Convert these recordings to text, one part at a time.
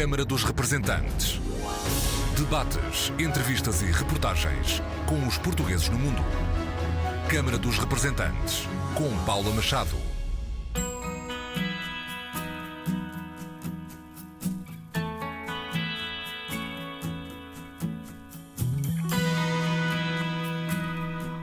Câmara dos Representantes. Debates, entrevistas e reportagens com os portugueses no mundo. Câmara dos Representantes, com Paula Machado.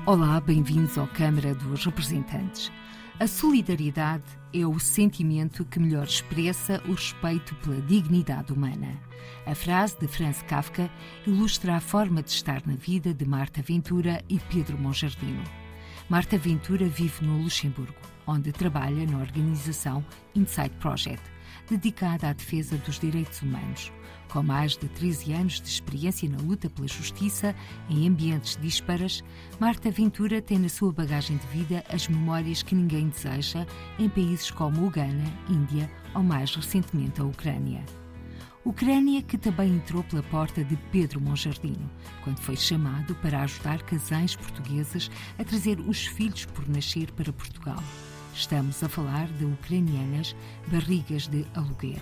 Olá, bem-vindos ao Câmara dos Representantes. A solidariedade é o sentimento que melhor expressa o respeito pela dignidade humana. A frase de Franz Kafka ilustra a forma de estar na vida de Marta Ventura e Pedro Monjardino. Marta Ventura vive no Luxemburgo, onde trabalha na organização Inside Project, dedicada à defesa dos direitos humanos. Com mais de 13 anos de experiência na luta pela justiça em ambientes díspares, Marta Ventura tem na sua bagagem de vida as memórias que ninguém deseja em países como Uganda, Índia ou mais recentemente a Ucrânia. Ucrânia que também entrou pela porta de Pedro Monjardino, quando foi chamado para ajudar casais portugueses a trazer os filhos por nascer para Portugal. Estamos a falar de ucranianas barrigas de aluguer.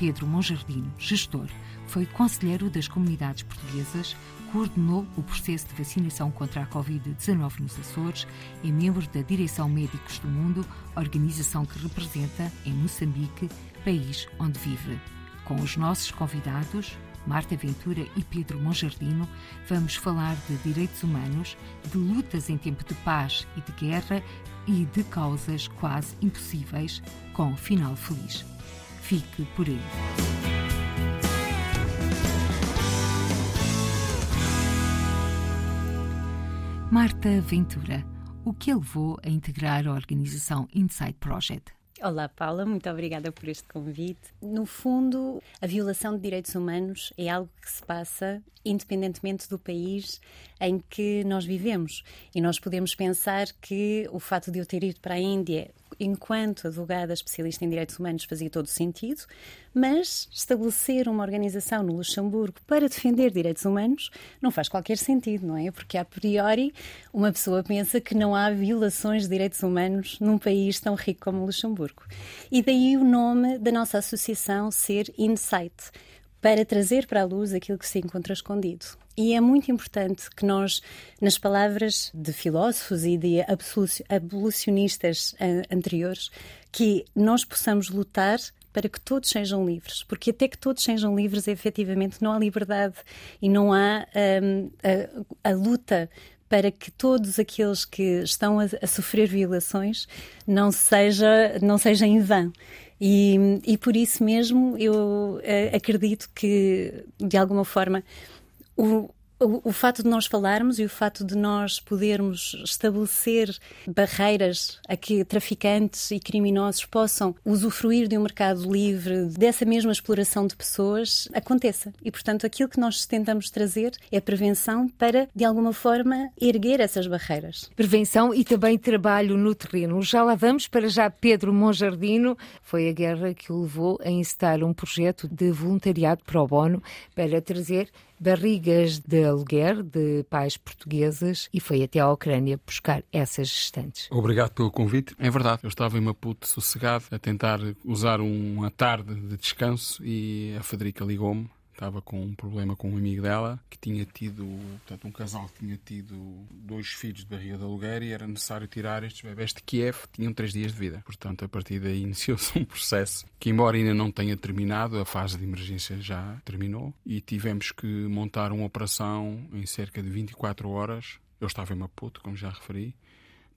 Pedro Monjardino, gestor, foi conselheiro das comunidades portuguesas, coordenou o processo de vacinação contra a Covid-19 nos Açores, é membro da Direção Médicos do Mundo, organização que representa em Moçambique, país onde vive. Com os nossos convidados, Marta Ventura e Pedro Monjardino, vamos falar de direitos humanos, de lutas em tempo de paz e de guerra e de causas quase impossíveis, com final feliz. Fique por aí. Marta Ventura, o que a levou a integrar a organização Inside Project? Olá, Paula, muito obrigada por este convite. No fundo, a violação de direitos humanos é algo que se passa independentemente do país em que nós vivemos. E nós podemos pensar que o fato de eu ter ido para a Índia enquanto advogada especialista em direitos humanos fazia todo sentido, mas estabelecer uma organização no Luxemburgo para defender direitos humanos não faz qualquer sentido, não é? Porque a priori uma pessoa pensa que não há violações de direitos humanos num país tão rico como o Luxemburgo. E daí o nome da nossa associação ser Insight para trazer para a luz aquilo que se encontra escondido. E é muito importante que nós, nas palavras de filósofos e de abolicionistas uh, anteriores, que nós possamos lutar para que todos sejam livres, porque até que todos sejam livres, efetivamente, não há liberdade e não há um, a, a, luta para que todos aqueles que estão a, a, sofrer violações não seja, não seja em vão. E, e por isso mesmo eu uh, acredito que, de alguma forma, o, o, fato de nós falarmos e o fato de nós podermos estabelecer barreiras a que traficantes e criminosos possam usufruir de um mercado livre, dessa mesma exploração de pessoas, aconteça. E, portanto, aquilo que nós tentamos trazer é prevenção para, de alguma forma, erguer essas barreiras. Prevenção e também trabalho no terreno. Já lá vamos para já Pedro Monjardino. Foi a guerra que o levou a instar um projeto de voluntariado pro bono para trazer barrigas de aluguer de pais portugueses e foi até à Ucrânia buscar essas gestantes. Obrigado pelo convite. É verdade, eu estava em Maputo sossegado a tentar usar uma tarde de descanso e a Federica ligou-me estava com um problema com um amigo dela que tinha tido, portanto, um casal que tinha tido dois filhos de barriga de aluguer e era necessário tirar estes bebés de Kiev, tinham três dias de vida. Portanto, a partir daí iniciou-se um processo que, embora ainda não tenha terminado, a fase de emergência já terminou e tivemos que montar uma operação em cerca de 24 horas. Eu estava em Maputo, como já referi,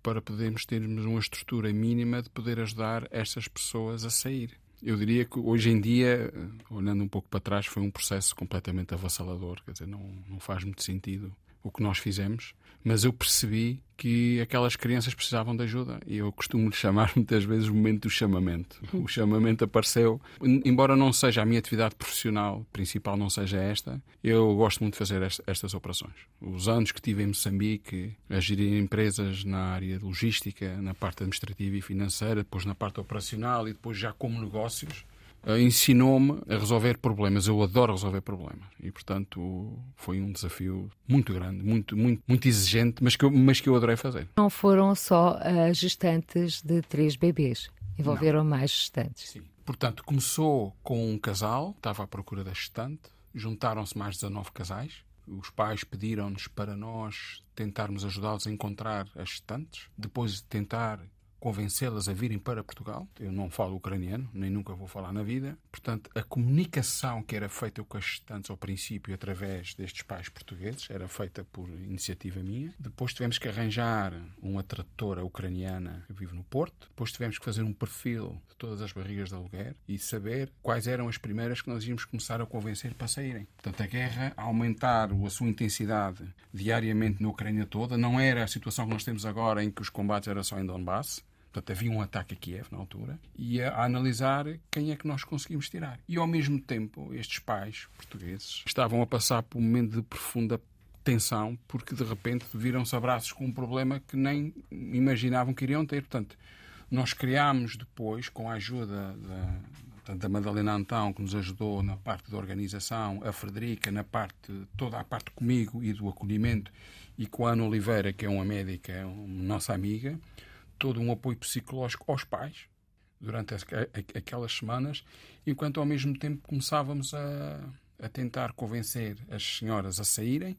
para podermos termos uma estrutura mínima de poder ajudar estas pessoas a sair. Eu diria que hoje em dia, olhando um pouco para trás, foi um processo completamente avassalador. Quer dizer, não, não faz muito sentido o que nós fizemos, mas eu percebi que aquelas crianças precisavam de ajuda e eu costumo chamar muitas vezes o momento do chamamento. O chamamento apareceu, embora não seja a minha atividade profissional principal, não seja esta, eu gosto muito de fazer estas operações. Os anos que tive em Moçambique a gerir empresas na área de logística, na parte administrativa e financeira, depois na parte operacional e depois já como negócios, ensinou-me a resolver problemas. Eu adoro resolver problemas e, portanto, foi um desafio muito grande, muito, muito, muito exigente, mas que, eu, mas que eu adorei fazer. Não foram só uh, gestantes de três bebês, envolveram Não. mais gestantes. Sim. Portanto, começou com um casal, estava à procura da estante, juntaram-se mais 19 casais. Os pais pediram-nos para nós tentarmos ajudá-los a encontrar as estantes, depois de tentar convencê-las a virem para Portugal. Eu não falo ucraniano, nem nunca vou falar na vida. Portanto, a comunicação que era feita com as estantes ao princípio através destes pais portugueses era feita por iniciativa minha. Depois tivemos que arranjar uma tradutora ucraniana que vive no Porto. Depois tivemos que fazer um perfil de todas as barrigas de aluguer e saber quais eram as primeiras que nós íamos começar a convencer para saírem. Portanto, a guerra, a aumentar a sua intensidade diariamente na Ucrânia toda, não era a situação que nós temos agora em que os combates eram só em Donbass. Portanto, havia um ataque a Kiev na altura, e a, a analisar quem é que nós conseguimos tirar. E, ao mesmo tempo, estes pais portugueses estavam a passar por um momento de profunda tensão, porque de repente viram-se abraços com um problema que nem imaginavam que iriam ter. Portanto, nós criámos depois, com a ajuda da, da Madalena Antão, que nos ajudou na parte da organização, a Frederica na parte, toda a parte comigo e do acolhimento, e com a Ana Oliveira, que é uma médica, uma nossa amiga, todo um apoio psicológico aos pais durante aquelas semanas, enquanto ao mesmo tempo começávamos a, a tentar convencer as senhoras a saírem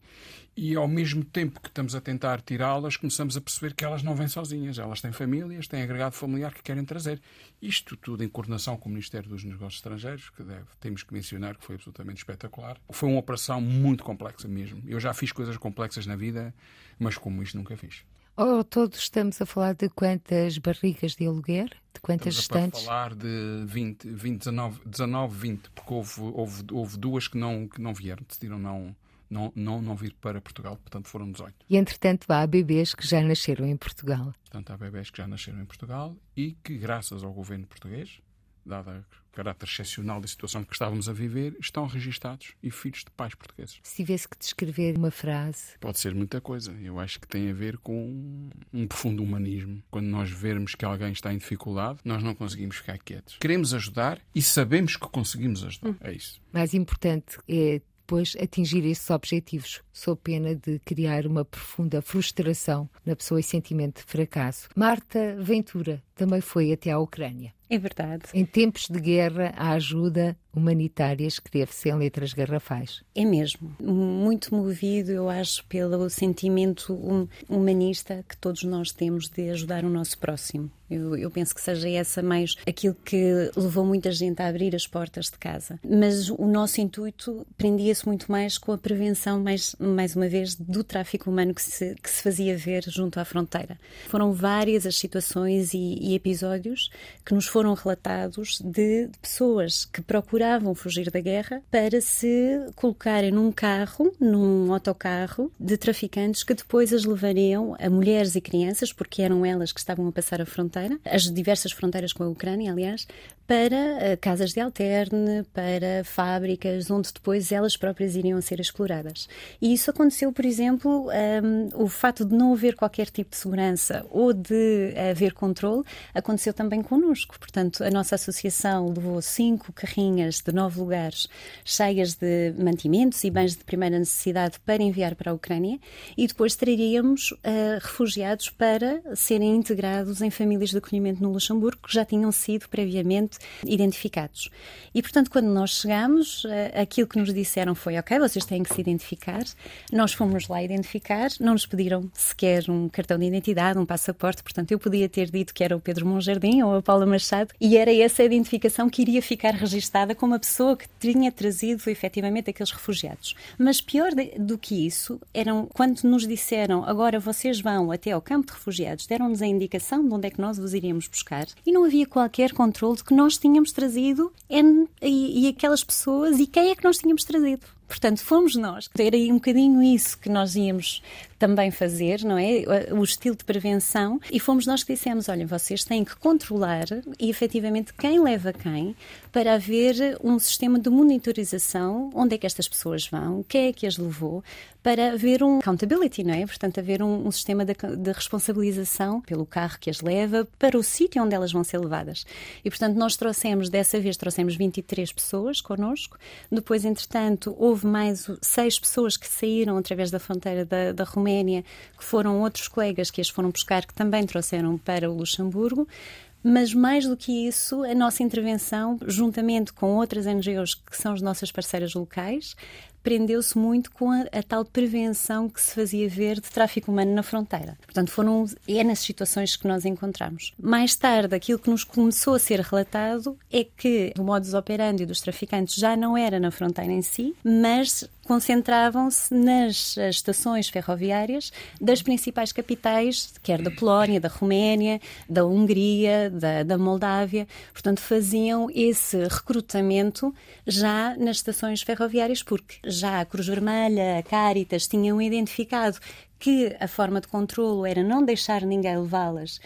e ao mesmo tempo que estamos a tentar tirá-las, começamos a perceber que elas não vêm sozinhas, elas têm famílias, têm agregado familiar que querem trazer. Isto tudo em coordenação com o Ministério dos Negócios Estrangeiros, que deve, temos que mencionar que foi absolutamente espetacular. Foi uma operação muito complexa mesmo. Eu já fiz coisas complexas na vida, mas como isto nunca fiz. Ou todos estamos a falar de quantas barrigas de aluguer? De quantas estamos estantes? a falar de 20, 20 19, 19, 20, porque houve, houve, houve duas que não, que não vieram, decidiram não, não, não, não vir para Portugal, portanto foram 18. E entretanto há bebês que já nasceram em Portugal. Portanto há bebês que já nasceram em Portugal e que, graças ao governo português, dada o caráter excepcional da situação que estávamos a viver, estão registados e filhos de pais portugueses. Se tivesse que descrever uma frase. Pode ser muita coisa. Eu acho que tem a ver com um profundo humanismo. Quando nós vermos que alguém está em dificuldade, nós não conseguimos ficar quietos. Queremos ajudar e sabemos que conseguimos ajudar. Hum. É isso. Mais importante é depois atingir esses objetivos, sob pena de criar uma profunda frustração na pessoa e sentimento de fracasso. Marta Ventura também foi até à Ucrânia. É verdade. Em tempos de guerra, a ajuda humanitária escreve-se em letras garrafais. É mesmo. Muito movido, eu acho, pelo sentimento hum, humanista que todos nós temos de ajudar o nosso próximo. Eu, eu, penso que seja essa mais aquilo que levou muita gente a abrir as portas de casa. Mas o nosso intuito prendia-se muito mais com a prevenção, mais, mais uma vez, do tráfico humano que se, que se fazia ver junto à fronteira. Foram várias as situações e, e episódios que nos foram relatados de pessoas que procuravam fugir da guerra para se colocarem num carro, num autocarro de traficantes que depois as levariam a mulheres e crianças, porque eram elas que estavam a passar a fronteira as diversas fronteiras com a Ucrânia, aliás, para uh, casas de alterne, para fábricas, onde depois elas próprias iriam ser exploradas. E isso aconteceu, por exemplo, um, ehm, o fato de não haver qualquer tipo de segurança ou de haver controle, aconteceu também connosco. Portanto, a nossa associação levou cinco carrinhas de nove lugares cheias de mantimentos e bens de primeira necessidade para enviar para a Ucrânia e depois traríamos uh, refugiados para serem integrados em famílias de acolhimento no Luxemburgo que já tinham sido previamente identificados. E, portanto, quando nós chegamos, eh, aquilo que nos disseram foi: ok, vocês têm que se identificar. Nós fomos lá identificar, não nos pediram sequer um cartão de identidade, um passaporte. Portanto, eu podia ter dito que era o Pedro Monjardim ou a Paula Machado, e era essa a identificação que iria ficar registada como a pessoa que tinha trazido efetivamente aqueles refugiados. Mas pior do que isso, eram quando nos disseram agora vocês vão até ao campo de refugiados, deram-nos a indicação de onde é que nós vos iríamos buscar e não havia qualquer controle de que nós nós tínhamos trazido e, e aquelas pessoas e quem é que nós tínhamos trazido. Portanto, fomos nós. Era um bocadinho isso que nós íamos também fazer, não é? O estilo de prevenção. E fomos nós que dissemos: olha, vocês têm que controlar e efetivamente quem leva quem para haver um sistema de monitorização onde é que estas pessoas vão, quem é que as levou, para haver um accountability, não é? Portanto, haver um, um sistema de, de, responsabilização pelo carro que as leva para o sítio onde elas vão ser levadas. E, portanto, nós trouxemos, dessa vez, trouxemos 23 pessoas connosco. Depois, entretanto, houve mais seis pessoas que saíram através da fronteira da, da Roménia, que foram outros colegas que as foram buscar, que também trouxeram para o Luxemburgo Mas mais do que isso, a nossa intervenção, juntamente com outras NGOs que são as nossas parceiras locais, prendeu-se muito com a, a, tal prevenção que se fazia ver de tráfico humano na fronteira. Portanto, foram é nessas situações que nós encontramos. Mais tarde, aquilo que nos começou a ser relatado é que o modus operandi dos traficantes já não era na fronteira em si, mas concentravam-se nas estações ferroviárias das principais capitais, quer da Polónia, da Roménia, da Hungria, da, da Moldávia. Portanto, faziam esse recrutamento já nas estações ferroviárias, porque já a Cruz Vermelha, a Caritas tinham identificado que a forma de controlo era não deixar ninguém levá-las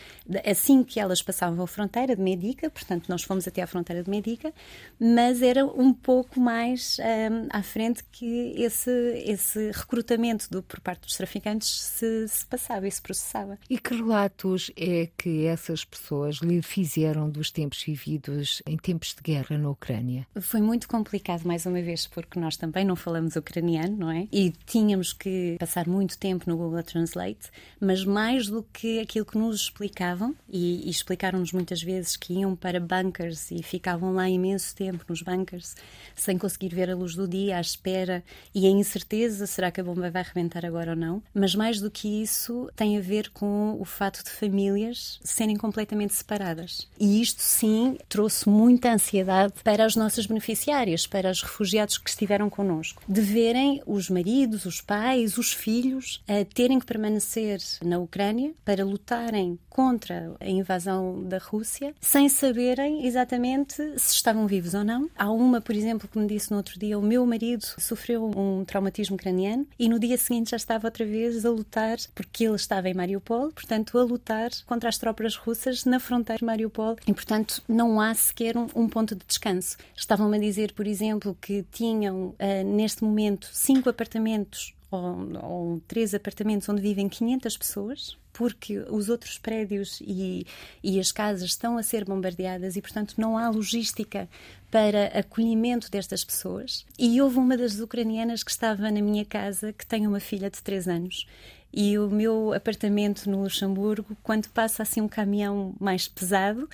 assim que elas passavam a fronteira de Medica, portanto nós fomos até à fronteira de Medica, mas era um pouco mais um, à frente que esse, esse recrutamento do, por parte dos traficantes se, se passava e se processava. E que relatos é que essas pessoas lhe fizeram dos tempos vividos em tempos de guerra na Ucrânia? Foi muito complicado, mais uma vez, porque nós também não falamos ucraniano, não é? E tínhamos que passar muito tempo no Google Translate, mas mais do que aquilo que nos explicavam, e, e explicaram-nos muitas vezes que iam para bunkers e ficavam lá imenso tempo nos bunkers, sem conseguir ver a luz do dia, à espera e a incerteza: será que a bomba vai arrebentar agora ou não? Mas mais do que isso, tem a ver com o fato de famílias serem completamente separadas. E isto, sim, trouxe muita ansiedade para as nossas beneficiárias, para os refugiados que estiveram connosco, de verem os maridos, os pais, os filhos a terem que permanecer na Ucrânia para lutarem contra a invasão da Rússia, sem saberem exatamente se estavam vivos ou não. Há uma, por exemplo, que me disse no outro dia: o meu marido sofreu um traumatismo craniano e no dia seguinte já estava outra vez a lutar, porque ele estava em Mariupol, portanto, a lutar contra as tropas russas na fronteira de Mariupol e, portanto, não há sequer um, um ponto de descanso. Estavam-me a dizer, por exemplo, que tinham uh, neste momento cinco apartamentos ou, ou três apartamentos onde vivem 500 pessoas, porque os outros prédios e, e, as casas estão a ser bombardeadas e, portanto, não há logística para acolhimento destas pessoas. E houve uma das ucranianas que estava na minha casa que tem uma filha de 3 anos e o meu apartamento no Luxemburgo, quando passa assim um caminhão mais pesado,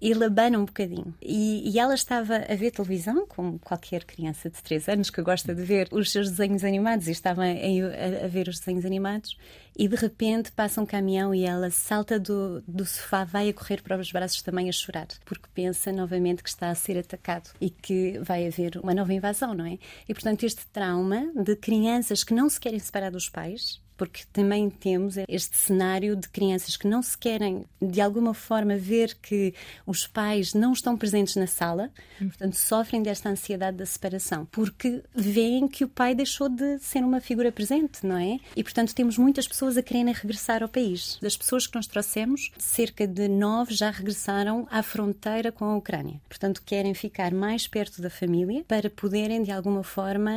ele abana um bocadinho. E, e, ela estava a ver televisão, como qualquer criança de 3 anos que gosta de ver os seus desenhos animados, e estava a, a, a ver os desenhos animados, e de repente passa um caminhão e ela salta do, do sofá, vai a correr para os braços também a chorar, porque pensa novamente que está a ser atacado e que vai haver uma nova invasão, não é? E portanto, este trauma de crianças que não se querem separar dos pais, porque também temos este cenário de crianças que não se querem, de alguma forma, ver que os pais não estão presentes na sala, portanto, sofrem desta ansiedade da separação, porque veem que o pai deixou de ser uma figura presente, não é? E, portanto, temos muitas pessoas a quererem regressar ao país. Das pessoas que nós trouxemos, cerca de nove já regressaram à fronteira com a Ucrânia. Portanto, querem ficar mais perto da família para poderem, de alguma forma,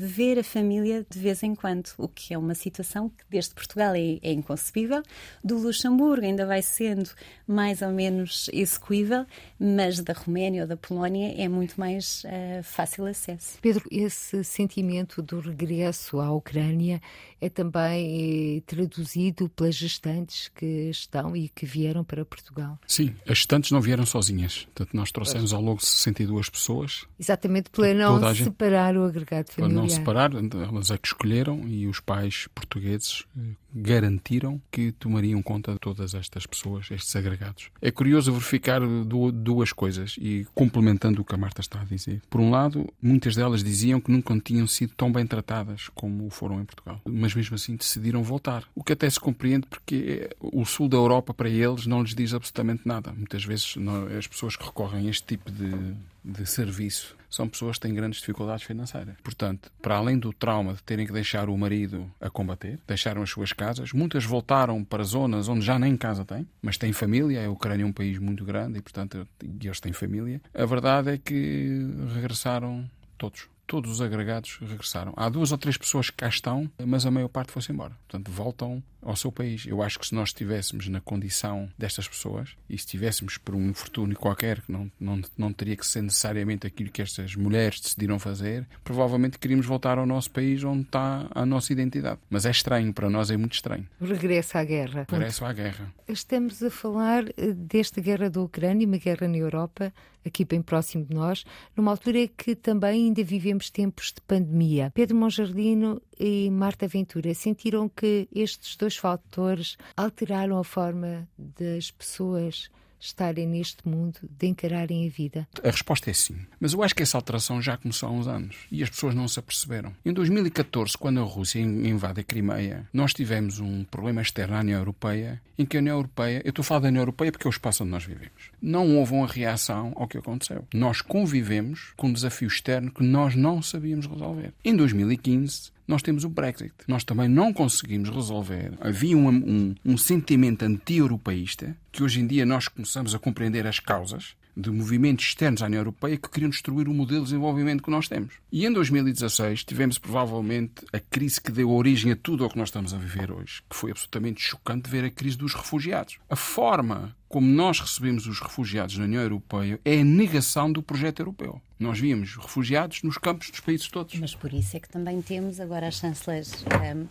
ver a família de vez em quando, o que é uma situação situação que desde Portugal é, é inconcebível, do Luxemburgo ainda vai sendo mais ou menos execuível, mas da Roménia ou da Polónia é muito mais uh, fácil acesso. Pedro, esse sentimento do regresso à Ucrânia é também eh, traduzido pelas gestantes que estão e que vieram para Portugal? Sim, as gestantes não vieram sozinhas. Portanto, nós trouxemos ao longo 62 pessoas. Exatamente, para não separar o agregado familiar. Para não separar, elas é que escolheram e os pais portugueses eh, garantiram que tomariam conta de todas estas pessoas, estes agregados. É curioso verificar duas coisas e complementando o que a Marta está a dizer. Por um lado, muitas delas diziam que nunca tinham sido tão bem tratadas como foram em Portugal, mas mesmo assim decidiram voltar. O que até se compreende porque o sul da Europa para eles não lhes diz absolutamente nada. Muitas vezes as pessoas que recorrem a este tipo de, de serviço são pessoas que têm grandes dificuldades financeiras. Portanto, para além do trauma de terem que deixar o marido a combater, deixaram as suas casas, muitas voltaram para zonas onde já nem casa têm, mas têm família. A Ucrânia é um país muito grande e, portanto, eles têm família. A verdade é que regressaram todos todos os agregados regressaram. Há duas ou três pessoas que cá estão, mas a maior parte foi-se embora. Portanto, voltam ao seu país. Eu acho que se nós estivéssemos na condição destas pessoas e se estivéssemos por um infortúnio qualquer, que não, não, não teria que ser necessariamente aquilo que estas mulheres decidiram fazer, provavelmente queríamos voltar ao nosso país onde está a nossa identidade. Mas é estranho, para nós é muito estranho. Regresso à guerra. Regresso à guerra. Estamos a falar eh, desta guerra da Ucrânia, uma guerra na Europa, aqui bem próximo de nós, numa altura em que também ainda vivemos tempos de pandemia. Pedro Monjardino e Marta Ventura sentiram que estes dois fatores alteraram a forma das pessoas estarem neste mundo, de encararem a vida? A resposta é sim. Mas eu acho que essa alteração já começou há uns anos e as pessoas não se aperceberam. Em 2014, quando a Rússia invade a Crimeia, nós tivemos um problema externo à União Europeia em que a União Europeia, eu estou a falar da União Europeia porque é o espaço onde nós vivemos, não houve uma reação ao que aconteceu. Nós convivemos com um desafio externo que nós não sabíamos resolver. Em 2015, nós temos o Brexit. Nós também não conseguimos resolver. Havia um, um, um sentimento anti-europeísta que hoje em dia nós começamos a compreender as causas de movimentos externos à União Europeia que queriam destruir o modelo de desenvolvimento que nós temos. E em 2016 tivemos provavelmente a crise que deu origem a tudo o que nós estamos a viver hoje, que foi absolutamente chocante ver a crise dos refugiados. A forma como nós recebemos os refugiados na União Europeia é a negação do projeto europeu. Nós víamos refugiados nos campos dos países todos. Mas por isso é que também temos agora a chanceler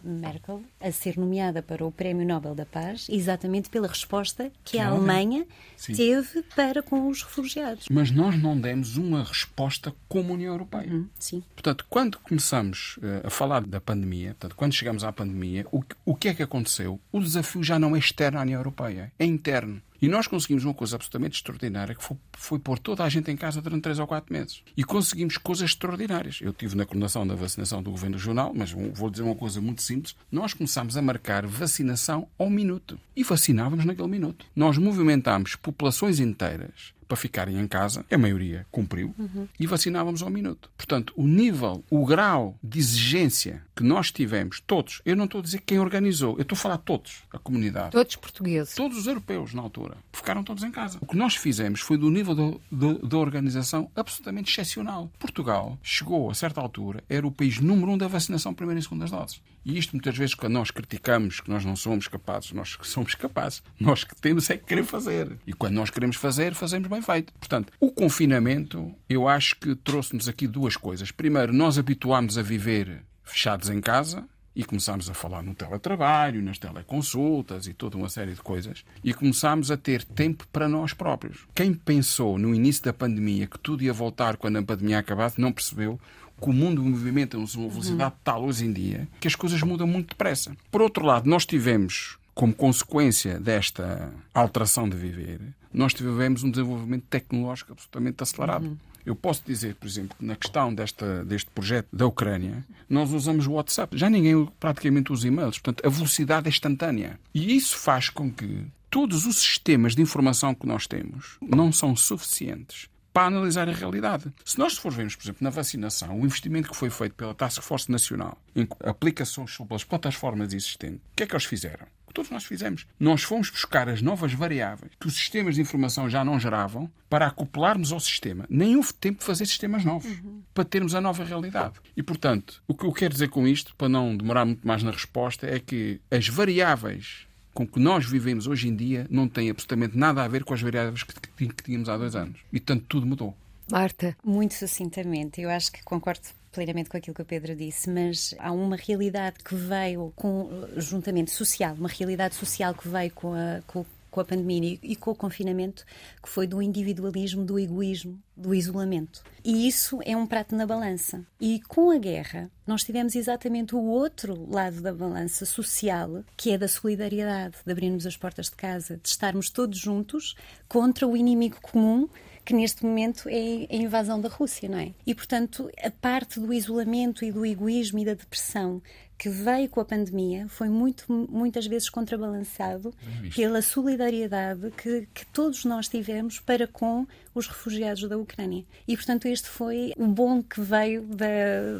Merkel a ser nomeada para o Prémio Nobel da Paz, exatamente pela resposta que a Alemanha Sim. teve para com os refugiados. Mas nós não demos uma resposta como União Europeia. Uhum, sim. Portanto, quando começamos uh, a falar da pandemia, portanto, quando chegamos à pandemia, o, o que é que aconteceu? O desafio já não é externo à União Europeia, é interno. E nós conseguimos uma coisa absolutamente extraordinária, que foi, foi pôr toda a gente em casa durante três ou quatro meses. E conseguimos coisas extraordinárias. Eu tive na coordenação da vacinação do Governo Regional, mas vou dizer uma coisa muito simples. Nós começámos a marcar vacinação ao minuto. E vacinávamos naquele minuto. Nós movimentámos populações inteiras para ficarem em casa, a maioria cumpriu, uhum. e vacinávamos ao minuto. Portanto, o nível, o grau de exigência que nós tivemos, todos, eu não estou a dizer quem organizou, eu estou a falar todos, a comunidade. Todos portugueses. Todos os europeus, na altura, ficaram todos em casa. O que nós fizemos foi do nível da organização absolutamente excepcional. Portugal chegou, a certa altura, era o país número um da vacinação primeira e segunda doses. E isto, muitas vezes, quando nós criticamos que nós não somos capazes, nós somos capazes. Nós que temos é que querer fazer. E quando nós queremos fazer, fazemos bem feito. Portanto, o confinamento, eu acho que trouxe-nos aqui duas coisas. Primeiro, nós habituámos a viver fechados em casa, e começámos a falar no teletrabalho, nas teleconsultas e toda uma série de coisas. E começámos a ter tempo para nós próprios. Quem pensou no início da pandemia que tudo ia voltar quando a pandemia acabasse, não percebeu que o mundo movimenta a uma velocidade uhum. tal hoje em dia que as coisas mudam muito depressa. Por outro lado, nós tivemos, como consequência desta alteração de viver, nós tivemos um desenvolvimento tecnológico absolutamente acelerado. Uhum. Eu posso dizer, por exemplo, na questão desta, deste projeto da Ucrânia, nós usamos o WhatsApp. Já ninguém praticamente usa e-mails. Portanto, a velocidade é instantânea. E isso faz com que todos os sistemas de informação que nós temos não são suficientes para analisar a realidade. Se nós formos, por exemplo, na vacinação, o investimento que foi feito pela Task Force Nacional em aplicações sobre as plataformas existentes, o que é que eles fizeram? todos nós fizemos. Nós fomos buscar as novas variáveis que os sistemas de informação já não geravam para acoplarmos ao sistema. Nem houve tempo de fazer sistemas novos uhum. para termos a nova realidade. E, portanto, o que eu quero dizer com isto, para não demorar muito mais na resposta, é que as variáveis com que nós vivemos hoje em dia não têm absolutamente nada a ver com as variáveis que, que tínhamos há dois anos. E, portanto, tudo mudou. Marta. Muito sucintamente. Eu acho que concordo plenamente com aquilo que o Pedro disse, mas há uma realidade que veio com juntamente social, uma realidade social que veio com a, com, com a pandemia e com o confinamento, que foi do individualismo, do egoísmo, do isolamento. E isso é um prato na balança. E com a guerra, nós tivemos exatamente o outro lado da balança social, que é da solidariedade, de abrirmos as portas de casa, de estarmos todos juntos contra o inimigo comum que neste momento é a invasão da Rússia, não é? E, portanto, a parte do isolamento e do egoísmo e da depressão que veio com a pandemia foi muito, muitas vezes contrabalançado pela solidariedade que, que todos nós tivemos para com os refugiados da Ucrânia. E, portanto, este foi o bom que veio da,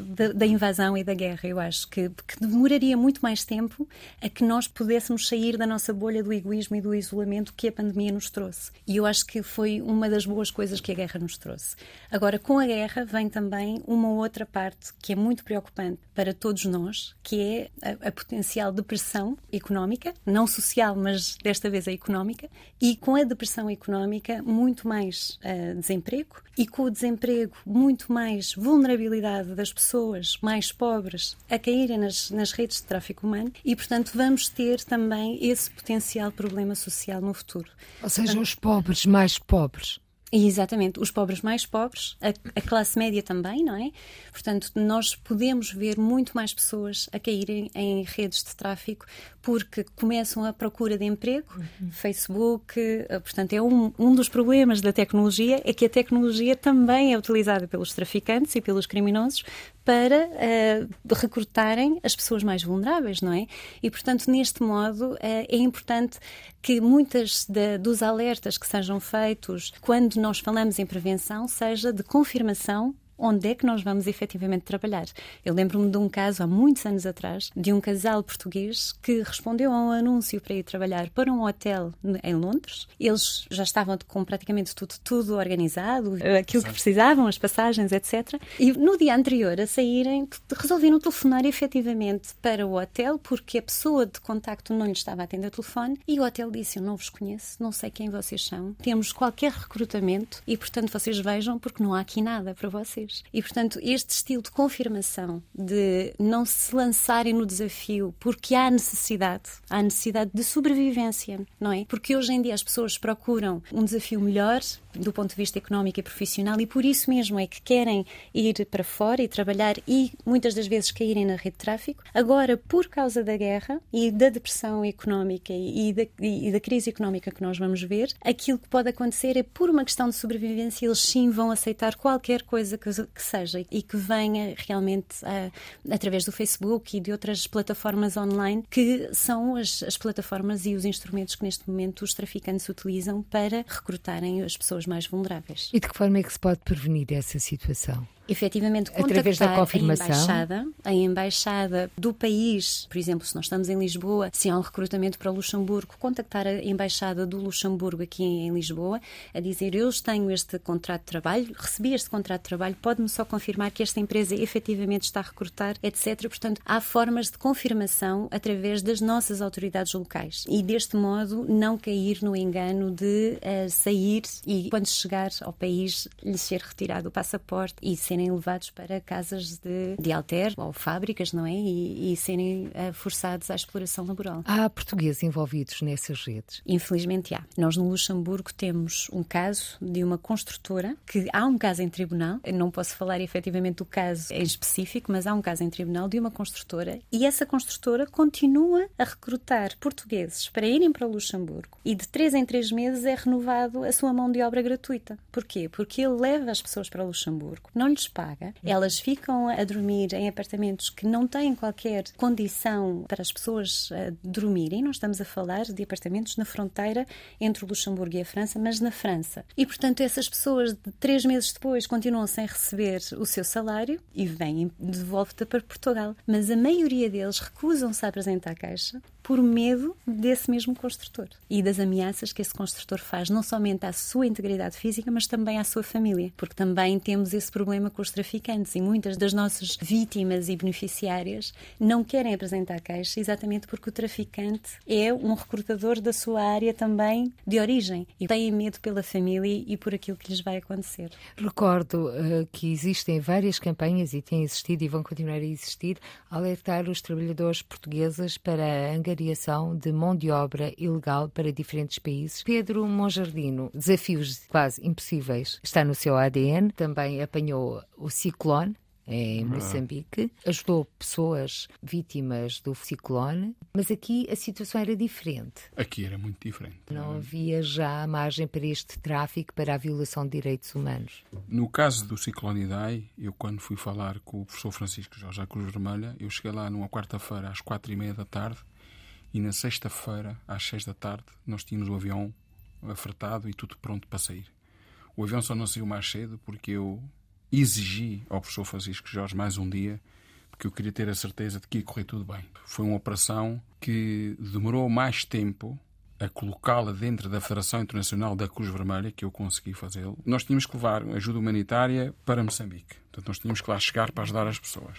da, da invasão e da guerra. Eu acho que, que, demoraria muito mais tempo a que nós pudéssemos sair da nossa bolha do egoísmo e do isolamento que a pandemia nos trouxe. E eu acho que foi uma das boas coisas que a guerra nos trouxe. Agora, com a guerra vem também uma outra parte que é muito preocupante para todos nós, que é a, a potencial depressão económica, não social, mas desta vez a económica, e com a depressão económica, muito mais uh, desemprego, e com o desemprego, muito mais vulnerabilidade das pessoas mais pobres a caírem nas, nas redes de tráfico humano, e portanto vamos ter também esse potencial problema social no futuro. Ou seja, os pobres mais pobres Exatamente, os pobres mais pobres, a, a, classe média também, não é? Portanto, nós podemos ver muito mais pessoas a caírem em redes de tráfico porque começam a procura de emprego, uhum. Facebook, eh, portanto, é um, um dos problemas da tecnologia, é que a tecnologia também é utilizada pelos traficantes e pelos criminosos para uh, recrutarem as pessoas mais vulneráveis, não é? E, portanto, neste modo, uh, é importante que muitas de, dos alertas que sejam feitos quando nós falamos em prevenção seja de confirmação onde é que nós vamos efetivamente trabalhar. Eu lembro-me de um caso há muitos anos atrás de um casal português que respondeu a um anúncio para ir trabalhar para um hotel em Londres. Eles já estavam com praticamente tudo, tudo organizado, aquilo que precisavam, as passagens, etc. E no dia anterior a saírem, resolveram telefonar efetivamente para o hotel porque a pessoa de contacto não lhe estava a atender o telefone e o hotel disse: Eu não vos conheço, não sei quem vocês são, temos qualquer recrutamento e, portanto, vocês vejam porque não há aqui nada para vocês. E, portanto, este estilo de confirmação, de não se lançarem no desafio porque há necessidade, há necessidade de sobrevivência, não é? Porque hoje em dia as pessoas procuram um desafio melhor do ponto de vista económico e profissional e por isso mesmo é que querem ir para fora e trabalhar e muitas das vezes caírem na rede de tráfico. Agora, por causa da guerra e da depressão económica e da, e da crise económica que nós vamos ver, aquilo que pode acontecer é por uma questão de sobrevivência, eles sim vão aceitar qualquer coisa que que seja e que venha realmente uh, através do Facebook e de outras plataformas online, que são as, as plataformas e os instrumentos que neste momento os traficantes utilizam para recrutarem as pessoas mais vulneráveis. E de que forma é que se pode prevenir essa situação? Efetivamente Através da confirmação. a embaixada, a embaixada do país, por exemplo, se nós estamos em Lisboa, se há um recrutamento para Luxemburgo, contactar a embaixada do Luxemburgo aqui em Lisboa, a dizer eu tenho este contrato de trabalho, recebi este contrato de trabalho, pode-me só confirmar que esta empresa efetivamente está a recrutar, etc. Portanto, há formas de confirmação através das nossas autoridades locais e deste modo não cair no engano de uh, sair e quando chegar ao país lhe ser retirado o passaporte e ser serem levados para casas de, de alter ou fábricas, não é? E, e serem uh, forçados à exploração laboral. Há portugueses envolvidos nessas redes? Infelizmente há. Nós no Luxemburgo temos um caso de uma construtora que há um caso em tribunal, Eu não posso falar efetivamente do caso em específico, mas há um caso em tribunal de uma construtora e essa construtora continua a recrutar portugueses para irem para Luxemburgo e de três em três meses é renovado a sua mão de obra gratuita. Porquê? Porque ele leva as pessoas para Luxemburgo, não lhes paga. Elas ficam a dormir em apartamentos que não têm qualquer condição para as pessoas uh, dormirem. Nós estamos a falar de apartamentos na fronteira entre o Luxemburgo e a França, mas na França. E, portanto, essas pessoas, três meses depois, continuam sem receber o seu salário e vêm de volta para Portugal. Mas a maioria deles recusam-se a apresentar a caixa por medo desse mesmo construtor e das ameaças que esse construtor faz, não somente à sua integridade física, mas também à sua família, porque também temos esse problema com os traficantes e muitas das nossas vítimas e beneficiárias não querem apresentar queixa exatamente porque o traficante é um recrutador da sua área também de origem e têm medo pela família e por aquilo que lhes vai acontecer. Recordo uh, que existem várias campanhas e têm existido e vão continuar a existir alertar os trabalhadores portugueses para a angariação de mão de obra ilegal para diferentes países. Pedro Monjardino, desafios quase impossíveis, está no seu ADN, também apanhou o ciclone em Moçambique, ajudou pessoas vítimas do ciclone. Mas aqui a situação era diferente. Aqui era muito diferente. Não havia já margem para este tráfico, para a violação de direitos humanos. No caso do ciclone Idai, eu quando fui falar com o professor Francisco Jorge Cruz Vermelha, eu cheguei lá numa quarta-feira às quatro e meia da tarde e na sexta-feira às seis da tarde nós tínhamos o avião afretado e tudo pronto para sair. O avião só não saiu mais cedo porque eu exigi ao professor Francisco Jorge mais um dia porque eu queria ter a certeza de que ia correr tudo bem. Foi uma operação que demorou mais tempo a colocá-la dentro da Federação Internacional da Cruz Vermelha, que eu consegui fazê-lo. Nós tínhamos que levar ajuda humanitária para Moçambique. Portanto, nós tínhamos que lá chegar para ajudar as pessoas.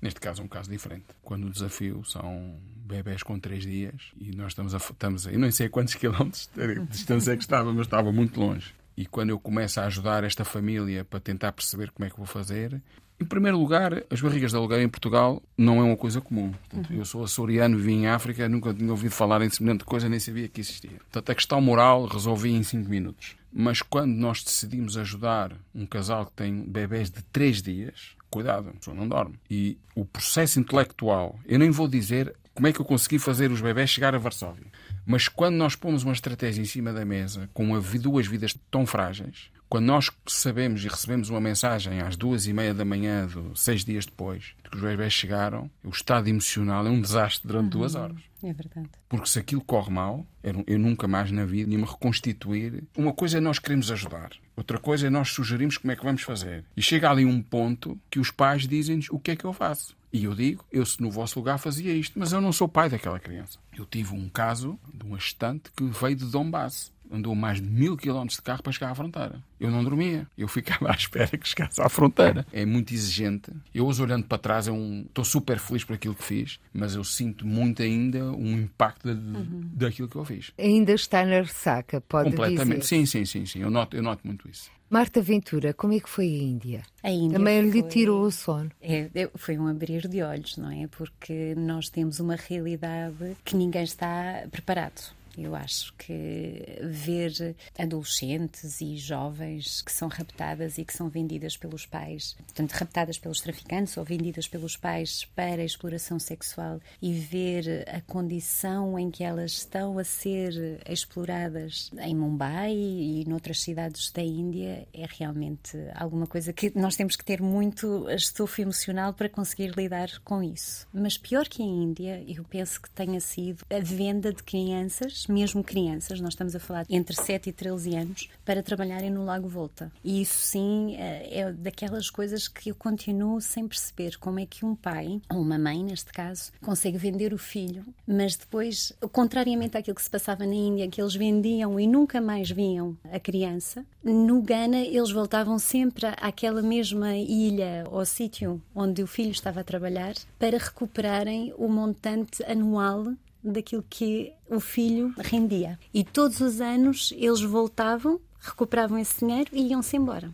Neste caso é um caso diferente. Quando o desafio são bebés com três dias e nós estamos a, estamos a eu não sei quantos quilómetros de distância é que estava, mas estava muito longe. E quando eu começo a ajudar esta família para tentar perceber como é que vou fazer, em primeiro lugar, as barrigas de aluguer em Portugal não é uma coisa comum. Portanto, uhum. Eu sou açoriano, vim em África, nunca tinha ouvido falar em semelhante coisa, nem sabia que existia. Portanto, a questão moral resolvi em cinco minutos. Mas quando nós decidimos ajudar um casal que tem bebés de três dias, cuidado, a pessoa não dorme. E o processo intelectual, eu nem vou dizer como é que eu consegui fazer os bebés chegar a Varsóvia. Mas quando nós pomos uma estratégia em cima da mesa, com duas vidas tão frágeis, quando nós sabemos e recebemos uma mensagem às duas e meia da manhã, do, seis dias depois, de que os bebés chegaram, o estado emocional é um desastre durante uhum. duas horas. É verdade. Porque se aquilo corre mal, eu nunca mais na vida ia me reconstituir. Uma coisa é nós queremos ajudar, outra coisa é nós sugerimos como é que vamos fazer. E chega ali um ponto que os pais dizem-nos o que é que eu faço. E eu digo, eu se no vosso lugar fazia isto, mas eu não sou pai daquela criança. Eu tive um caso de um estante que veio de Donbass andou mais de mil quilómetros de carro para chegar à fronteira. Eu não dormia. Eu ficava à espera que chegasse à fronteira. É muito exigente. Eu hoje olhando para trás, é um... estou super feliz por aquilo que fiz, mas eu sinto muito ainda um impacto de... uhum. daquilo que eu fiz. Ainda está na ressaca, pode Completamente. dizer? Sim, sim, sim, sim. Eu noto, eu noto muito isso. Marta Ventura, como é que foi a Índia? A Índia Também foi... lhe tirou o sono. É, foi um abrir de olhos, não é? Porque nós temos uma realidade que ninguém está preparado. Eu acho que ver adolescentes e jovens que são raptadas e que são vendidas pelos pais, portanto, raptadas pelos traficantes ou vendidas pelos pais para exploração sexual e ver a condição em que elas estão a ser exploradas em Mumbai e noutras cidades da Índia é realmente alguma coisa que nós temos que ter muito estofo emocional para conseguir lidar com isso. Mas pior que a Índia, eu penso que tenha sido a venda de crianças mesmo crianças, nós estamos a falar entre 7 e 13 anos, para trabalharem no Lago Volta. E isso sim eh, é daquelas coisas que eu continuo sem perceber como é que um pai, ou uma mãe neste caso, consegue vender o filho, mas depois, contrariamente àquilo que se passava na Índia, que eles vendiam e nunca mais viam a criança, no Ghana eles voltavam sempre àquela mesma ilha ou sítio onde o filho estava a trabalhar para recuperarem o montante anual daquilo que o filho rendia. E todos os anos eles voltavam, recuperavam esse dinheiro e iam-se embora.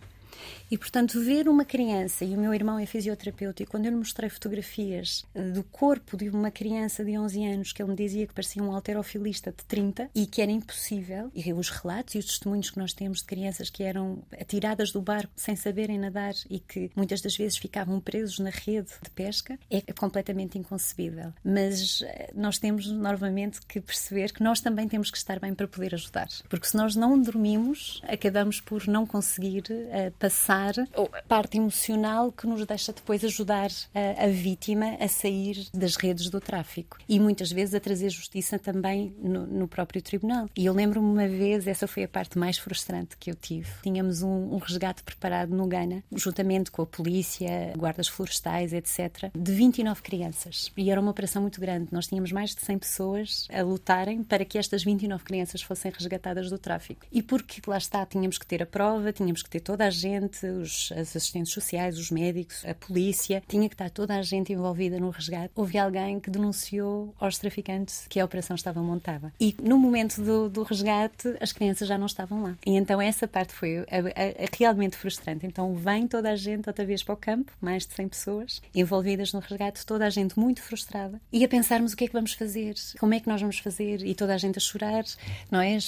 E, portanto, ver uma criança, e o meu irmão é fisioterapeuta, e quando eu lhe mostrei fotografias eh, do corpo de uma criança de 11 anos, que ele me dizia que parecia um alterofilista de 30 e que era impossível, e os relatos e os testemunhos que nós temos de crianças que eram atiradas do barco sem saberem nadar e que muitas das vezes ficavam presos na rede de pesca, é completamente inconcebível. Mas eh, nós temos novamente que perceber que nós também temos que estar bem para poder ajudar. Porque se nós não dormimos, acabamos por não conseguir uh, passar a parte emocional que nos deixa depois ajudar a, a, vítima a sair das redes do tráfico e muitas vezes a trazer justiça também no, no próprio tribunal. E eu lembro-me uma vez, essa foi a parte mais frustrante que eu tive. Tínhamos um, um resgate preparado no Ghana, juntamente com a polícia, guardas florestais, etc., de 29 crianças. E era uma operação muito grande. Nós tínhamos mais de 100 pessoas a lutarem para que estas 29 crianças fossem resgatadas do tráfico. E porque lá está, tínhamos que ter a prova, tínhamos que ter toda a gente, os, as assistentes sociais, os médicos, a polícia, tinha que estar toda a gente envolvida no resgate. Houve alguém que denunciou aos traficantes que a operação estava montada. E no momento do, do resgate, as crianças já não estavam lá. E então essa parte foi a, a, a realmente frustrante. Então vem toda a gente outra vez para o campo, mais de 100 pessoas, envolvidas no resgate, toda a gente muito frustrada, e a pensarmos o que é que vamos fazer, como é que nós vamos fazer, e toda a gente a chorar, não é?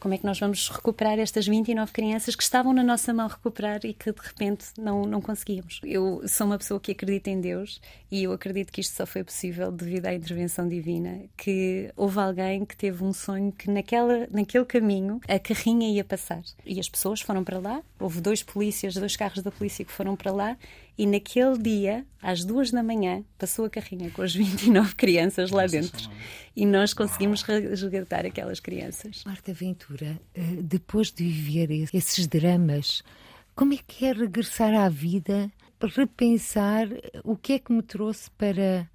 Como é que nós vamos recuperar estas 29 crianças que estavam na nossa mão recuperar e que de repente não, não conseguíamos. Eu sou uma pessoa que acredita em Deus e eu acredito que isto só foi possível devido à intervenção divina, que houve alguém que teve um sonho que naquela, naquele caminho a carrinha ia passar. E as pessoas foram para lá, houve dois polícias, dois carros da polícia que foram para lá e naquele dia, às duas da manhã, passou a carrinha com as 29 crianças lá dentro. E nós conseguimos resgatar aquelas crianças. Marta Ventura, eh, depois de viver esses dramas, como é que é regressar à vida, repensar o que é que me trouxe para,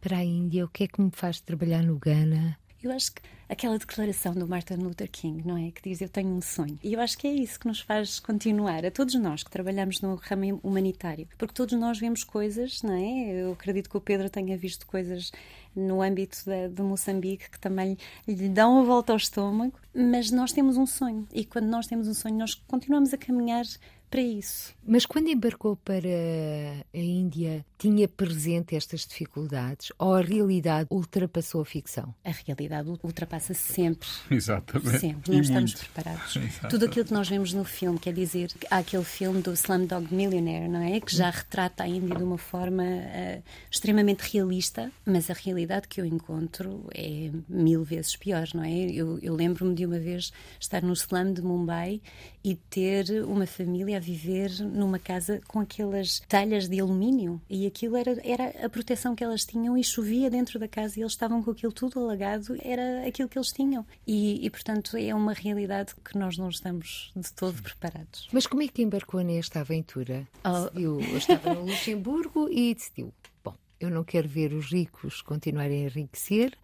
para a Índia, o que é que me faz trabalhar no Ghana? Eu acho que aquela declaração do Martin Luther King, não é? Que diz: Eu tenho um sonho. E eu acho que é isso que nos faz continuar, a todos nós que trabalhamos no ramo humanitário. Porque todos nós vemos coisas, não é? Eu acredito que o Pedro tenha visto coisas no âmbito de, Moçambique que também lhe dão a volta ao estômago. Mas nós temos um sonho. E quando nós temos um sonho, nós continuamos a caminhar para isso. Mas quando embarcou para a Índia, tinha presente estas dificuldades ou a realidade ultrapassou a ficção? A realidade ultrapassa sempre. Exatamente. Sempre. Não estamos preparados. Exatamente. Tudo aquilo que nós vemos no filme, quer dizer, há aquele filme do Slumdog Millionaire, não é? Que já retrata a Índia de uma forma uh, extremamente realista, mas a realidade que eu encontro é mil vezes pior, não é? Eu, eu lembro-me de uma vez estar no slum de Mumbai e ter uma família a viver numa casa com aquelas telhas de alumínio e aquilo era, era a proteção que elas tinham e chovia dentro da casa e eles estavam com aquilo tudo alagado, era aquilo que eles tinham. E, e portanto, é uma realidade que nós não estamos de todo preparados. Mas como é que embarcou nesta aventura? Oh. Eu estava no Luxemburgo e decidiu: bom, eu não quero ver os ricos continuarem a enriquecer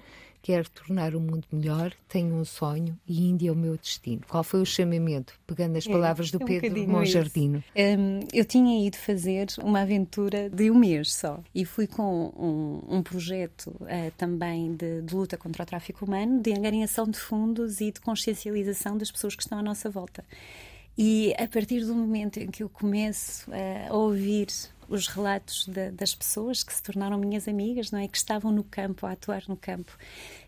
quero tornar o mundo melhor, tenho um sonho e Índia é o meu destino. Qual foi o chamamento? Pegando as é, palavras é, do é um Pedro Monjardino. Um, eu tinha ido fazer uma aventura de um mês só e fui com um, um projeto uh, também de, de, luta contra o tráfico humano, de angariação de fundos e de consciencialização das pessoas que estão à nossa volta. E a partir do momento em que eu começo a ouvir os relatos de, das pessoas que se tornaram minhas amigas, não é? Que estavam no campo, a atuar no campo.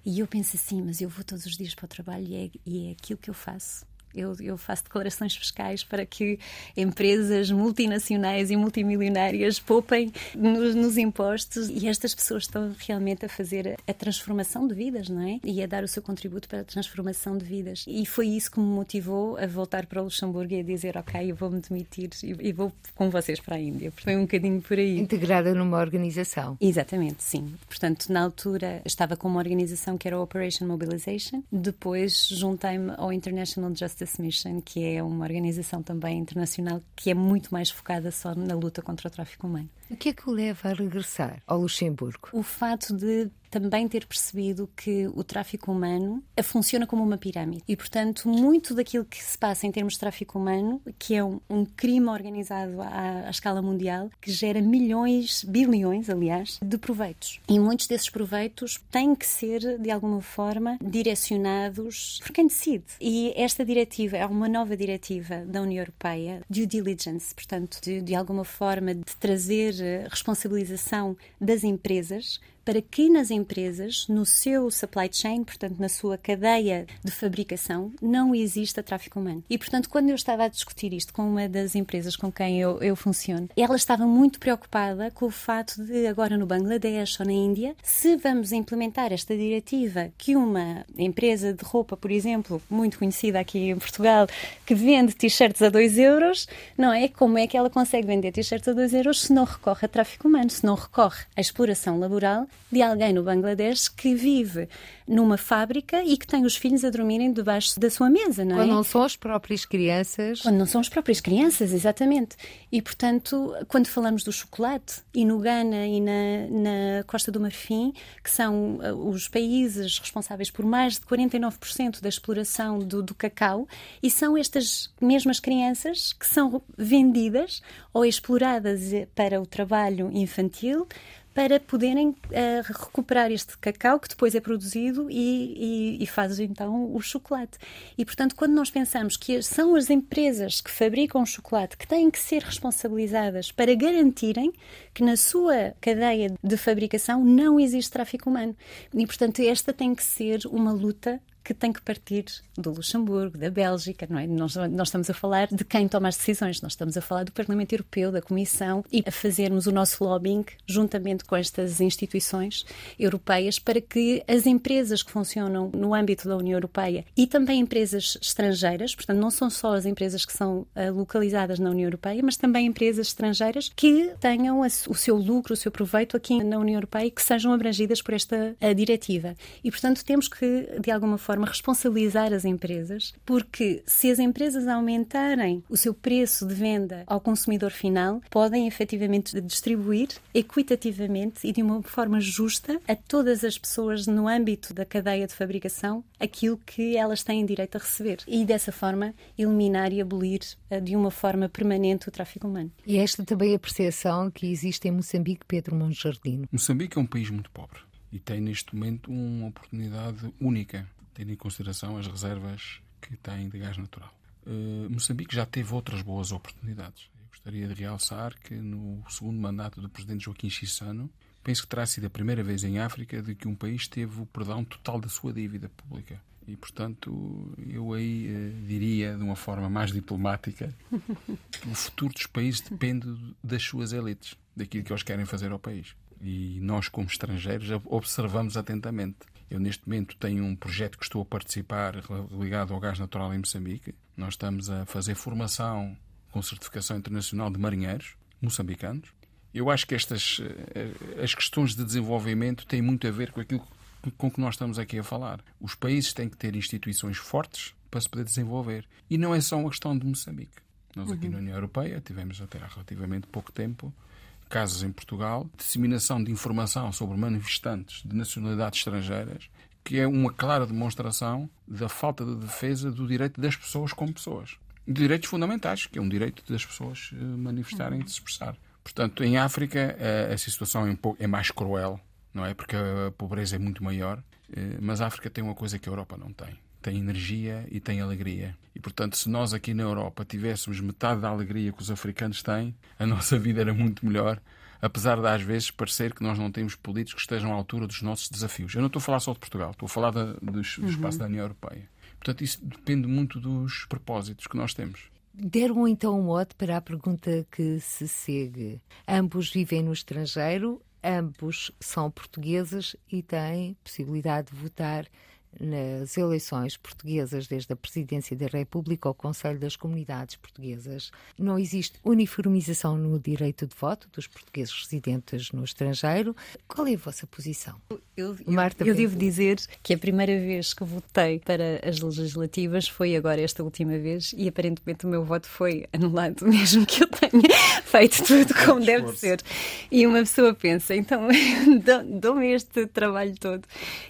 E eu penso assim, mas eu vou todos os dias para o trabalho e é, e é aquilo que eu faço. Eu, eu, faço declarações fiscais para que empresas multinacionais e multimilionárias poupem nos, nos, impostos e estas pessoas estão realmente a fazer a transformação de vidas, não é? E a dar o seu contributo para a transformação de vidas. E foi isso que me motivou a voltar para o Luxemburgo e a dizer: Ok, eu vou-me demitir e, e vou com vocês para a Índia. Foi um bocadinho por aí. Integrada numa organização. Exatamente, sim. Portanto, na altura estava com uma organização que era a Operation Mobilization. Depois juntei-me ao International Justice Justice Mission, que é uma organização também internacional que é muito mais focada só na luta contra o tráfico humano. O que é que o leva a regressar ao Luxemburgo? O fato de também ter percebido que o tráfico humano funciona como uma pirâmide. E, portanto, muito daquilo que se passa em termos de tráfico humano, que é um, um crime organizado à, à, escala mundial, que gera milhões, bilhões, aliás, de proveitos. E muitos desses proveitos têm que ser, de alguma forma, direcionados por quem decide. E esta diretiva é uma nova diretiva da União Europeia, due diligence, portanto, de, de alguma forma, de trazer responsabilização das empresas para que nas empresas, no seu supply chain, portanto, na sua cadeia de fabricação, não exista tráfico humano. E, portanto, quando eu estava a discutir isto com uma das empresas com quem eu, eu funciono, ela estava muito preocupada com o fato de, agora no Bangladesh ou na Índia, se vamos implementar esta diretiva que uma empresa de roupa, por exemplo, muito conhecida aqui em Portugal, que vende t-shirts a 2 euros, não é? Como é que ela consegue vender t-shirts a 2 euros se não recorre a tráfico humano, se não recorre à exploração laboral de alguém no Bangladesh que vive numa fábrica e que tem os filhos a dormirem debaixo da sua mesa, não é? Quando não são as próprias crianças. Quando não são as próprias crianças, exatamente. E, portanto, quando falamos do chocolate, e no Ghana e na, na Costa do Marfim, que são uh, os países responsáveis por mais de 49% da exploração do, do cacau, e são estas mesmas crianças que são vendidas ou exploradas eh, para o trabalho infantil para poderem uh, recuperar este cacau que depois é produzido e, e, e, faz então o chocolate. E portanto, quando nós pensamos que são as empresas que fabricam o chocolate que têm que ser responsabilizadas para garantirem que na sua cadeia de fabricação não existe tráfico humano. E portanto, esta tem que ser uma luta que tem que partir do Luxemburgo, da Bélgica, não é? Nós, nós estamos a falar de quem toma as decisões, nós estamos a falar do Parlamento Europeu, da Comissão e a fazermos o nosso lobbying juntamente com estas instituições europeias para que as empresas que funcionam no âmbito da União Europeia e também empresas estrangeiras, portanto, não são só as empresas que são uh, localizadas na União Europeia, mas também empresas estrangeiras que tenham o seu lucro, o seu proveito aqui na União Europeia e que sejam abrangidas por esta diretiva. E, portanto, temos que, de alguma forma, responsabilizar as empresas, porque se as empresas aumentarem o seu preço de venda ao consumidor final, podem efetivamente distribuir equitativamente e de uma forma justa a todas as pessoas no âmbito da cadeia de fabricação aquilo que elas têm direito a receber. E dessa forma eliminar e abolir eh, de uma forma permanente o tráfico humano. E esta também é a percepção que existe em Moçambique, Pedro Monjardino. Moçambique é um país muito pobre e tem neste momento uma oportunidade única, tendo em consideração as reservas que tem de gás natural. Uh, Moçambique já teve outras boas oportunidades. Eu gostaria de realçar que no segundo mandato do presidente Joaquim Chissano, penso que terá sido a primeira vez em África de que um país teve o perdão total da sua dívida pública. E, portanto, eu aí eh, diria, de uma forma mais diplomática, que o futuro dos países depende das suas elites, daquilo que eles querem fazer ao país. E nós, como estrangeiros, observamos atentamente. Eu, neste momento, tenho um projeto que estou a participar ligado ao gás natural em Moçambique. Nós estamos a fazer formação com certificação internacional de marinheiros moçambicanos. Eu acho que estas eh, as questões de desenvolvimento têm muito a ver com aquilo com que nós estamos aqui a falar. Os países têm que ter instituições fortes para se poder desenvolver. E não é só uma questão de Moçambique. Nós aqui uhum. na União Europeia tivemos até há relativamente pouco tempo casos em Portugal, disseminação de informação sobre manifestantes de nacionalidades estrangeiras, que é uma clara demonstração da falta de defesa do direito das pessoas como pessoas. Direitos fundamentais, que é um direito das pessoas eh, manifestarem e de se expressar. Portanto, em África a, a situação é, é mais cruel, não é? Porque a pobreza é muito maior. Eh, mas a África tem uma coisa que a Europa não tem. Tem energia e tem alegria. E, portanto, se nós aqui na Europa tivéssemos metade da alegria que os africanos têm, a nossa vida era muito melhor, apesar de às vezes parecer que nós não temos políticos que estejam à altura dos nossos desafios. Eu não estou a falar só de Portugal, estou a falar da, do, do uhum. espaço da União Europeia. Portanto, isso depende muito dos propósitos que nós temos. Deram então um mote para a pergunta que se segue. Ambos vivem no estrangeiro, ambos são portugueses e têm possibilidade de votar nas eleições portuguesas, desde a Presidência da República ao Conselho das Comunidades Portuguesas. Não existe uniformização no direito de voto dos portugueses residentes no estrangeiro. Qual é a vossa posição? Eu, eu, Marta eu devo dizer que a primeira vez que votei para as legislativas foi agora, esta última vez, e aparentemente o meu voto foi anulado, mesmo que eu tenha feito tudo como deve ser. E uma pessoa pensa, então dou-me este trabalho todo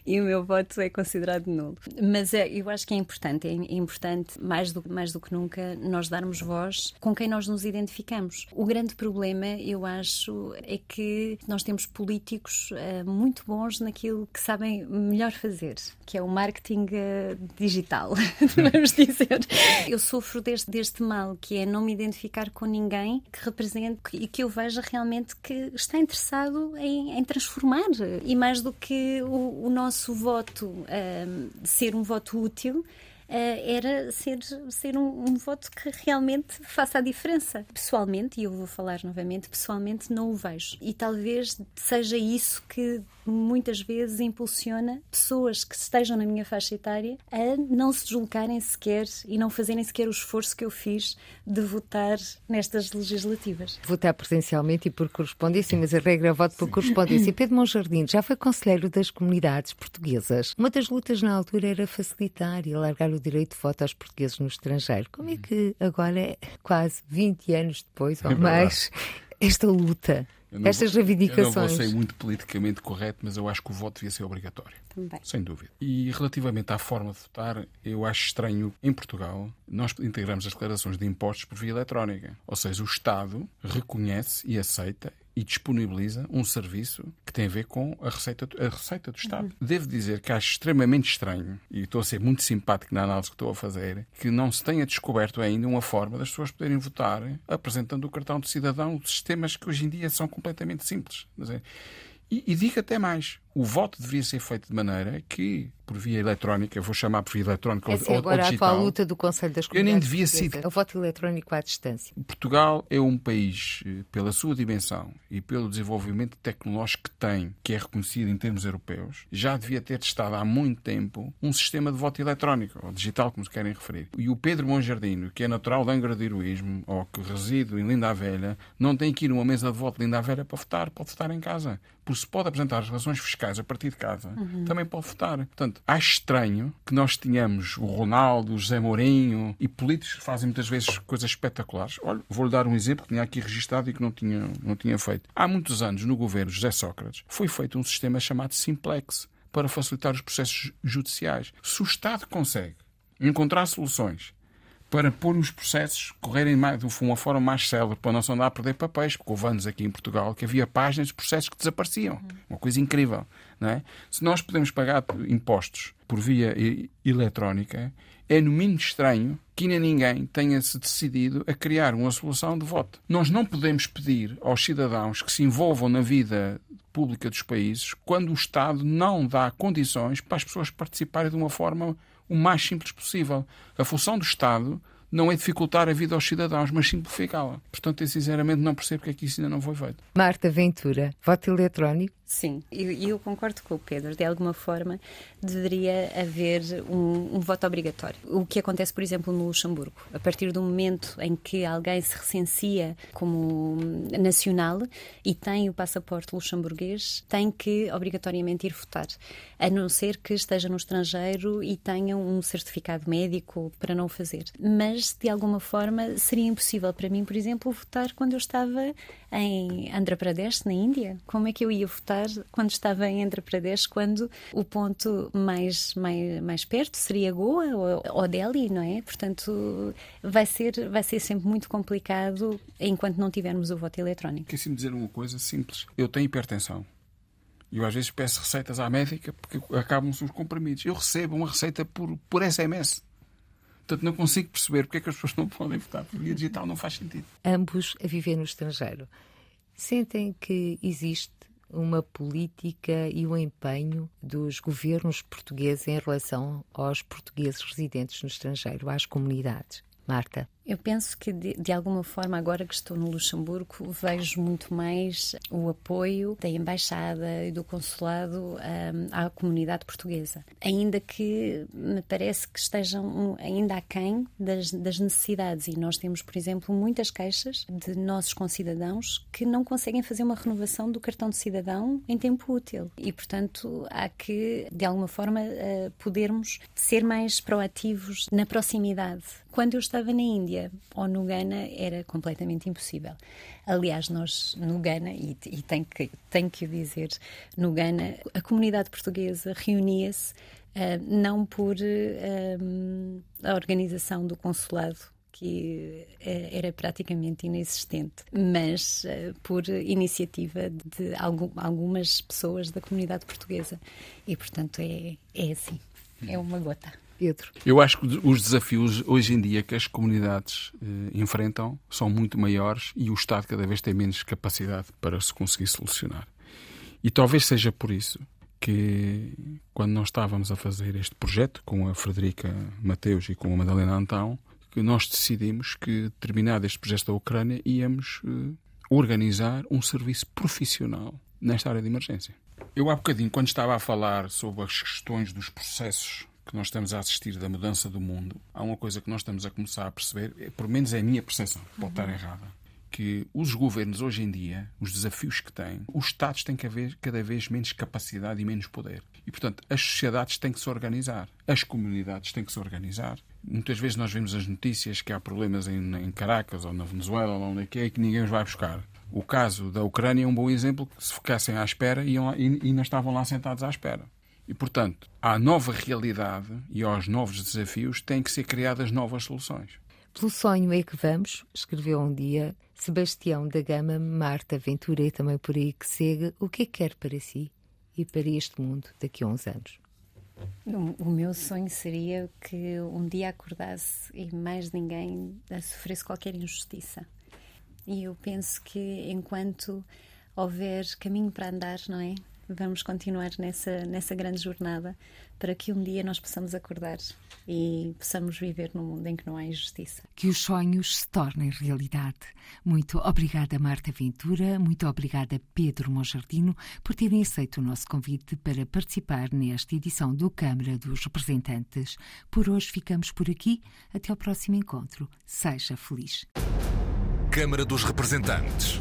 e o meu voto é considerado considerado nulo. Mas é, eu acho que é importante, é importante, mais do, mais do que nunca, nós darmos voz com quem nós nos identificamos. O grande problema, eu acho, é que nós temos políticos uh, muito bons naquilo que sabem melhor fazer, que é o marketing uh, digital, vamos dizer. Eu sofro deste, deste mal, que é não me identificar com ninguém que represente e que eu veja realmente que está interessado em, em transformar. E mais do que o, o nosso voto uh, ser um voto útil, era ser, ser um, um, voto que realmente faça a diferença. Pessoalmente, e eu vou falar novamente, pessoalmente não o vejo. E talvez seja isso que muitas vezes impulsiona pessoas que estejam na minha faixa etária a não se deslocarem sequer e não fazerem sequer o esforço que eu fiz de votar nestas legislativas. Votar presencialmente e por correspondência, mas a regra é voto por correspondência. Pedro Monjardim já foi conselheiro das comunidades portuguesas. Uma das lutas na altura era facilitar e alargar o direito de voto aos portugueses no estrangeiro. Como é que agora, quase 20 anos depois ou é mais, esta luta estas vou, reivindicações. Eu não vou ser muito politicamente correto, mas eu acho que o voto devia ser obrigatório. Também. Sem dúvida. E relativamente à forma de votar, eu acho estranho, em Portugal, nós integramos as declarações de impostos por via eletrónica. Ou seja, o Estado reconhece e aceita e disponibiliza um serviço que tem a ver com a receita, a receita do Estado. Uhum. Devo dizer que acho extremamente estranho, e estou a ser muito simpático na análise que estou a fazer, que não se tenha descoberto ainda uma forma das pessoas poderem votar apresentando o cartão de cidadão, sistemas que hoje em dia são completamente simples. E, e digo até mais: o voto deveria ser feito de maneira que, por via eletrónica, vou chamar por via eletrónica Essa ou, é agora ou digital. a atual luta do Conselho das Eu Comunidades nem devia ser- O voto eletrónico à distância. Portugal é um país, eh, pela sua dimensão e pelo desenvolvimento tecnológico que tem, que é reconhecido em termos europeus, já devia ter testado há muito tempo um sistema de voto eletrónico, ou digital, como se querem referir. E o Pedro Monjardino, que é natural de Angra do Heroísmo, ou que reside em Linda a Velha, não tem que ir numa mesa de voto de Linda a Velha para votar, pode votar em casa. Porque se pode apresentar as relações fiscais a partir de casa, também pode votar. Portanto, acho estranho que nós tenhamos o Ronaldo, o José Mourinho e políticos que fazem muitas vezes coisas espetaculares. Olha, vou-lhe dar um exemplo que tinha aqui registado e que não tinha, não tinha feito. Há muitos anos, no governo de José Sócrates, foi feito um sistema chamado Simplex para facilitar os processos judiciais. Se o Estado consegue encontrar soluções para pôr os processos correrem mais, de uma forma mais célere, para não se andar a perder papéis, porque houve anos aqui em Portugal que havia páginas de processos que desapareciam. Uma coisa incrível. Não é? Se nós podemos pagar impostos por via eletrónica, é no mínimo estranho que ainda ninguém tenha-se decidido a criar uma solução de voto. Nós não podemos pedir aos cidadãos que se envolvam na vida pública dos países quando o Estado não dá condições para as pessoas participarem de uma forma o mais simples possível. A função do Estado não é dificultar a vida aos cidadãos, mas simplificá-la. Portanto, eu sinceramente não percebo porque é que isso ainda não foi feito. Marta Ventura, voto eletrónico. Sim, e eu, eu concordo com o Pedro. De alguma forma, deveria haver um, um voto obrigatório. O que acontece, por exemplo, no Luxemburgo. A partir do momento em que alguém se recensia como nacional e tem o passaporte luxemburguês, tem que obrigatoriamente ir votar. A não ser que esteja no estrangeiro e tenha um certificado médico para não o fazer. Mas, de alguma forma, seria impossível para mim, por exemplo, votar quando eu estava em Andhra Pradesh, na Índia. Como é que eu ia votar quando estava em Andhra Pradesh, quando o ponto mais, mais, mais perto seria Goa ou, ou Delhi, não é? Portanto, vai ser, vai ser sempre muito complicado enquanto não tivermos o voto eletrónico. Quer-se-me dizer uma coisa simples. Eu tenho hipertensão. Eu às vezes peço receitas à médica porque acabam-se os comprimidos. Eu recebo uma receita por, por SMS. Portanto, não consigo perceber porque é que as pessoas não podem votar por via digital. Não faz sentido. ambos a viver no estrangeiro. Sentem que existe uma política e um empenho dos governos portugueses em relação aos portugueses residentes no estrangeiro, às comunidades? Marta. Eu penso que, de, de, alguma forma, agora que estou no Luxemburgo, vejo muito mais o apoio da Embaixada e do Consulado um, à comunidade portuguesa. Ainda que me parece que estejam ainda aquém das, das necessidades. E nós temos, por exemplo, muitas queixas de nossos concidadãos que não conseguem fazer uma renovação do cartão de cidadão em tempo útil. E, portanto, há que, de alguma forma, uh, podermos ser mais proativos na proximidade. Quando eu estava na Índia, ou no Ghana era completamente impossível. Aliás, nós no Ghana, e, e tenho, que, tenho que o dizer, no Ghana a comunidade portuguesa reunia-se uh, não por uh, a organização do consulado que uh, era praticamente inexistente, mas por iniciativa de algum, algumas pessoas da comunidade portuguesa. E, portanto, é, é assim, é uma gota. Pedro. Eu acho que os desafios hoje em dia que as comunidades eh, enfrentam são muito maiores e o Estado cada vez tem menos capacidade para se conseguir solucionar. E talvez seja por isso que, quando nós estávamos a fazer este projeto com a Frederica Mateus e com a Madalena Antão, que nós decidimos que, terminado este projeto da Ucrânia, íamos eh, organizar um serviço profissional nesta área de emergência. Eu há bocadinho, quando estava a falar sobre as questões dos processos que nós estamos a assistir da mudança do mundo, há uma coisa que nós estamos a começar a perceber, pelo menos é a minha percepção, pode estar errada, que os governos hoje em dia, os desafios que têm, os Estados têm cada vez menos capacidade e menos poder. E, portanto, as sociedades têm que se organizar, as comunidades têm que se organizar. Muitas vezes nós vemos as notícias que há problemas em, em Caracas ou na Venezuela ou onde é que é e que ninguém os vai buscar. O caso da Ucrânia é um bom exemplo que se ficassem à espera e ainda estavam lá sentados à espera. E, portanto, à nova realidade e aos novos desafios têm que ser criadas novas soluções. Pelo sonho é que vamos, escreveu um dia Sebastião da Gama, Marta Ventura e também por aí que segue, o que é que quer para si e para este mundo daqui a uns anos? O meu sonho seria que um dia acordasse e mais ninguém sofresse qualquer injustiça. E eu penso que enquanto houver caminho para andar, não é? Vamos continuar nessa, nessa grande jornada para que um dia nós possamos acordar e possamos viver num mundo em que não há injustiça. Que os sonhos se tornem realidade. Muito obrigada, Marta Ventura, muito obrigada, Pedro Monjardino, por terem aceito o nosso convite para participar nesta edição do Câmara dos Representantes. Por hoje ficamos por aqui. Até ao próximo encontro. Seja feliz. Câmara dos Representantes.